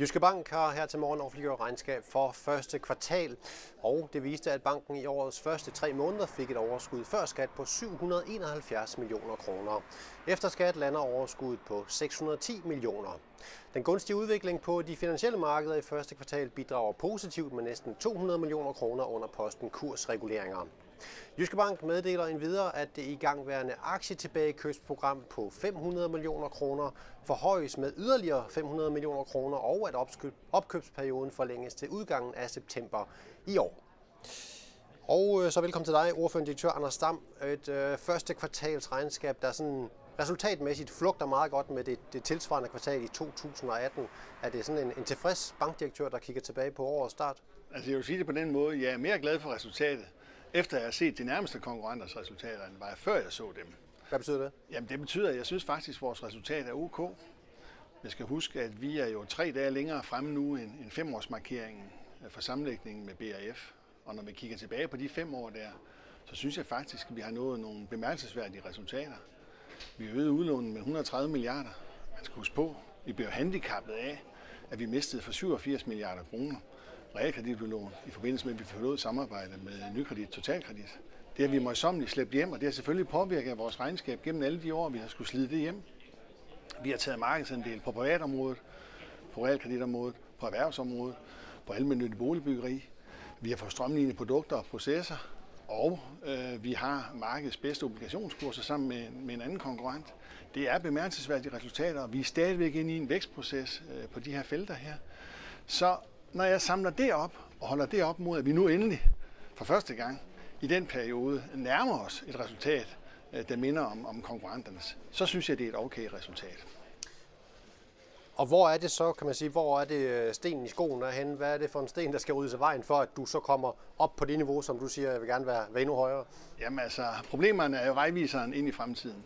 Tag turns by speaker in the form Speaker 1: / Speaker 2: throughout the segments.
Speaker 1: Jyske Bank har her til morgen offentliggjort regnskab for første kvartal, og det viste, at banken i årets første tre måneder fik et overskud før skat på 771 millioner kroner. Efter skat lander overskuddet på 610 millioner. Den gunstige udvikling på de finansielle markeder i første kvartal bidrager positivt med næsten 200 millioner kroner under posten kursreguleringer. Jyske Bank meddeler endvidere, at det igangværende aktietilbagekøbsprogram på 500 millioner kroner forhøjes med yderligere 500 millioner kroner, og at opkøbsperioden forlænges til udgangen af september i år. Og øh, så velkommen til dig, ordførende direktør Anders Stam. Et øh, første kvartals regnskab, der sådan resultatmæssigt flugter meget godt med det, det tilsvarende kvartal i 2018. Er det sådan en, en tilfreds bankdirektør, der kigger tilbage på årets start?
Speaker 2: Altså jeg vil sige det på den måde, jeg er mere glad for resultatet, efter jeg har set de nærmeste konkurrenters resultater, end var jeg før jeg så dem.
Speaker 1: Hvad betyder det?
Speaker 2: Jamen det betyder, at jeg synes faktisk, at vores resultat er ok. Jeg skal huske, at vi er jo tre dage længere fremme nu end, end femårsmarkeringen for sammenlægningen med BRF. Og når vi kigger tilbage på de fem år der, så synes jeg faktisk, at vi har nået nogle bemærkelsesværdige resultater. Vi øgede udlånen med 130 milliarder. Man skal huske på, vi blev handicappet af, at vi mistede for 87 milliarder kroner realkreditudlån i forbindelse med, at vi forlod samarbejde med Nykredit Totalkredit. Det har vi møjsommeligt slæbt hjem, og det har selvfølgelig påvirket vores regnskab gennem alle de år, vi har skulle slide det hjem. Vi har taget markedsandel på privatområdet, på realkreditområdet, på erhvervsområdet, på almindelig boligbyggeri. Vi har fået strømlignet produkter og processer, og øh, vi har markedets bedste obligationskurser sammen med, med en anden konkurrent. Det er bemærkelsesværdige resultater, og vi er stadigvæk inde i en vækstproces øh, på de her felter her. Så når jeg samler det op og holder det op mod, at vi nu endelig for første gang i den periode nærmer os et resultat, øh, der minder om, om konkurrenternes, så synes jeg, det er et okay resultat.
Speaker 1: Og hvor er det så, kan man sige, hvor er det øh, stenen i skoen er henne? Hvad er det for en sten, der skal ryddes af vejen for, at du så kommer op på det niveau, som du siger, jeg vil gerne være, være endnu højere?
Speaker 2: Jamen altså, problemerne er jo vejviseren ind i fremtiden.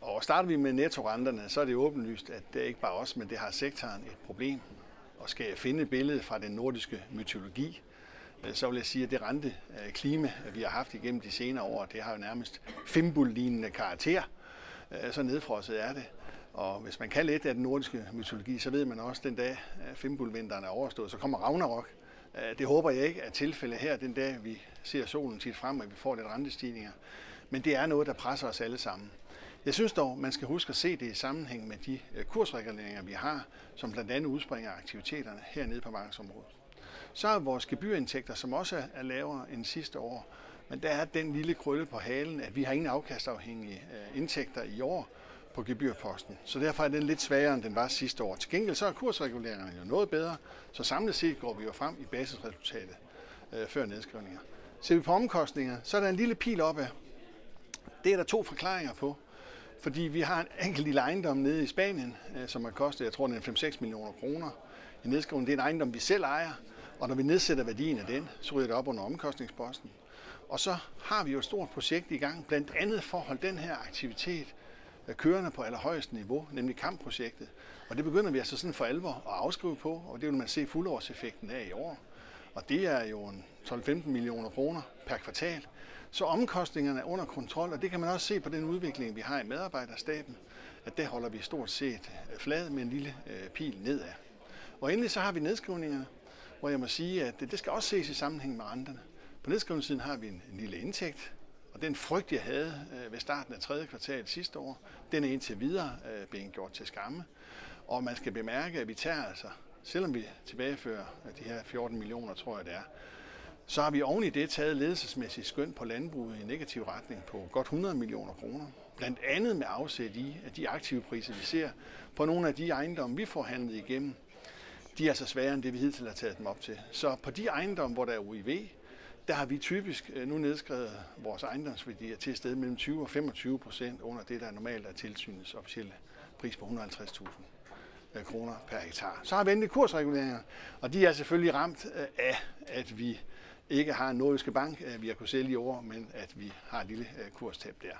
Speaker 2: Og starter vi med nettorenterne, så er det åbenlyst, at det er ikke bare os, men det har sektoren et problem og skal jeg finde et billede fra den nordiske mytologi, øh, så vil jeg sige, at det rente øh, klima, vi har haft igennem de senere år, det har jo nærmest fimbul-lignende karakter. Øh, så nedfrosset er det. Og hvis man kan lidt af den nordiske mytologi, så ved man også, at den dag fimbulvinteren er overstået, så kommer Ragnarok. Det håber jeg ikke er tilfældet her den dag, vi ser solen tit frem, og vi får lidt rentestigninger. Men det er noget, der presser os alle sammen. Jeg synes dog, man skal huske at se det i sammenhæng med de øh, kursreguleringer, vi har, som blandt andet udspringer aktiviteterne hernede på markedsområdet. Så er vores gebyrindtægter, som også er lavere end sidste år, men der er den lille krølle på halen, at vi har ingen afkastafhængige øh, indtægter i år på gebyrposten. Så derfor er den lidt svagere, end den var sidste år. Til gengæld så er kursreguleringerne jo noget bedre, så samlet set går vi jo frem i basisresultatet øh, før nedskrivninger. Ser vi på omkostninger, så er der en lille pil opad. Det er der to forklaringer på. Fordi vi har en enkelt lille ejendom nede i Spanien, øh, som har kostet, jeg tror, det er 5-6 millioner kroner. I nedskrivningen, det er en ejendom, vi selv ejer, og når vi nedsætter værdien af den, så ryger det op under omkostningsposten. Og så har vi jo et stort projekt i gang, blandt andet for at holde den her aktivitet øh, kørende på allerhøjeste niveau, nemlig kampprojektet. Og det begynder vi altså sådan for alvor at afskrive på, og det vil man se fuldårseffekten af i år. Og det er jo en 12-15 millioner kroner per kvartal. Så omkostningerne er under kontrol, og det kan man også se på den udvikling, vi har i medarbejderstaben, at der holder vi stort set øh, flad med en lille øh, pil nedad. Og endelig så har vi nedskrivningerne, hvor jeg må sige, at det skal også ses i sammenhæng med renterne. På nedskrivningssiden har vi en, en lille indtægt, og den frygt, jeg havde øh, ved starten af tredje kvartal sidste år, den er indtil videre øh, blevet gjort til skamme. Og man skal bemærke, at vi tager altså, selvom vi tilbagefører de her 14 millioner, tror jeg det er, så har vi oven i det taget ledelsesmæssigt skøn på landbruget i negativ retning på godt 100 millioner kroner. Blandt andet med afsæt i, at de aktive priser, vi ser på nogle af de ejendomme, vi får handlet igennem, de er så altså sværere end det, vi hidtil har taget dem op til. Så på de ejendomme, hvor der er UIV, der har vi typisk øh, nu nedskrevet vores ejendomsværdier til et sted mellem 20 og 25 procent under det, der normalt er tilsynets officielle pris på 150.000 Øh, kroner per hektar. Så har vi endelig kursreguleringer, og de er selvfølgelig ramt øh, af, at vi ikke har en nordiske bank, øh, vi har kunnet sælge i år, men at vi har et lille kurstab der.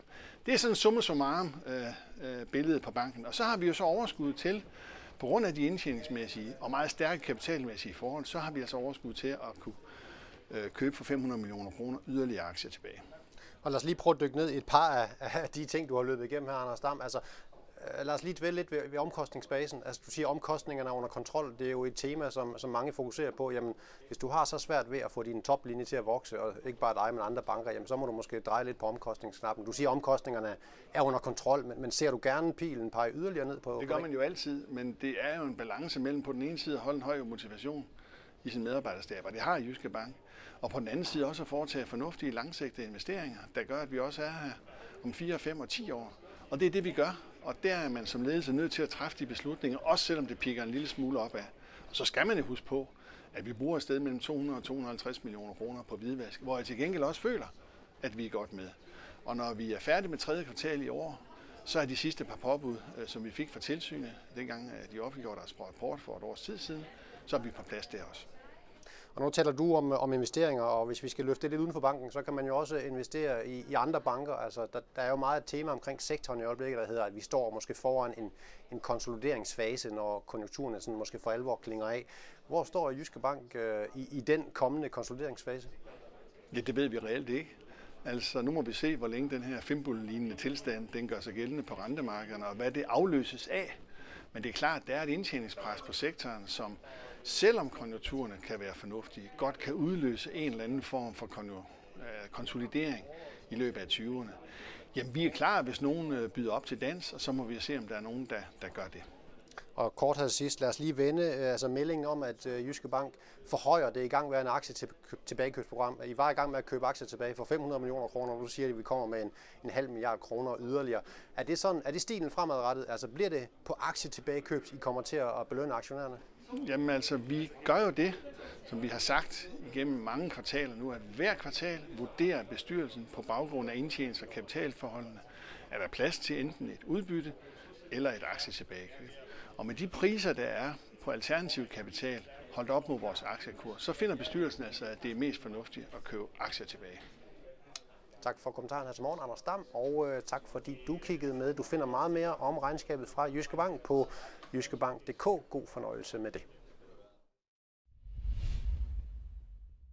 Speaker 2: Det er sådan en summa summarum billede på banken. Og så har vi jo så overskud til, på grund af de indtjeningsmæssige og meget stærke kapitalmæssige forhold, så har vi altså overskud til at kunne købe for 500 millioner kroner yderligere aktier tilbage.
Speaker 1: Og lad os lige prøve at dykke ned i et par af, de ting, du har løbet igennem her, Anders Dam. Altså, lad os lige dvæle lidt ved, ved omkostningsbasen. Altså du siger, omkostningerne er under kontrol. Det er jo et tema, som, som mange fokuserer på. Jamen, hvis du har så svært ved at få din toplinje til at vokse, og ikke bare dig, men andre banker, jamen, så må du måske dreje lidt på omkostningsknappen. Du siger, at omkostningerne er under kontrol, men, men ser du gerne pilen pege yderligere ned på?
Speaker 2: Det gør man jo altid, men det er jo en balance mellem på den ene side at holde en høj motivation i sin medarbejderstab, og det har Jyske Bank. Og på den anden side også at foretage fornuftige langsigtede investeringer, der gør, at vi også er her om 4, 5 og 10 år. Og det er det, vi gør. Og der er man som ledelse nødt til at træffe de beslutninger, også selvom det pikker en lille smule opad. Og så skal man jo huske på, at vi bruger et sted mellem 200 og 250 millioner kroner på hvidvask, hvor jeg til gengæld også føler, at vi er godt med. Og når vi er færdige med tredje kvartal i år, så er de sidste par påbud, øh, som vi fik fra tilsynet, dengang øh, de offentliggjorde deres rapport for et års tid siden, så er vi på plads der også.
Speaker 1: Og nu taler du om, om investeringer, og hvis vi skal løfte det lidt uden for banken, så kan man jo også investere i, i andre banker. Altså, der, der er jo meget et tema omkring sektoren i øjeblikket, der hedder, at vi står måske foran en, en konsolideringsfase, når konjunkturen sådan måske for alvor klinger af. Hvor står Jyske Bank øh, i, i den kommende konsolideringsfase?
Speaker 2: Ja, det ved vi reelt ikke. Altså, nu må vi se, hvor længe den her fimbul tilstand den gør sig gældende på rentemarkederne, og hvad det afløses af. Men det er klart, at der er et indtjeningspres på sektoren, som selvom konjunkturerne kan være fornuftige, godt kan udløse en eller anden form for øh, konsolidering i løbet af 20'erne. Jamen, vi er klar, hvis nogen øh, byder op til dans, og så må vi se, om der er nogen, der, der gør det.
Speaker 1: Og kort her sidst, lad os lige vende øh, altså meldingen om, at Jyske Bank forhøjer det i gang med en aktie til, tilbagekøbsprogram. I var i gang med at købe aktier tilbage for 500 millioner kroner, og nu siger de, at vi kommer med en, en halv milliard kroner yderligere. Er det, sådan, er det stilen fremadrettet? Altså bliver det på aktie tilbagekøb, I kommer til at belønne aktionærerne?
Speaker 2: Jamen altså, vi gør jo det, som vi har sagt igennem mange kvartaler nu, at hver kvartal vurderer bestyrelsen på baggrund af indtjenings- og kapitalforholdene, er der plads til enten et udbytte eller et aktietilbagekøb. Og med de priser, der er på alternativ kapital, holdt op mod vores aktiekurs, så finder bestyrelsen altså, at det er mest fornuftigt at købe aktier tilbage.
Speaker 1: Tak for kommentaren her til morgen, Anders Dam, og øh, tak fordi du kiggede med. Du finder meget mere om regnskabet fra Jyske Bank på jyskebank.dk. God fornøjelse med det.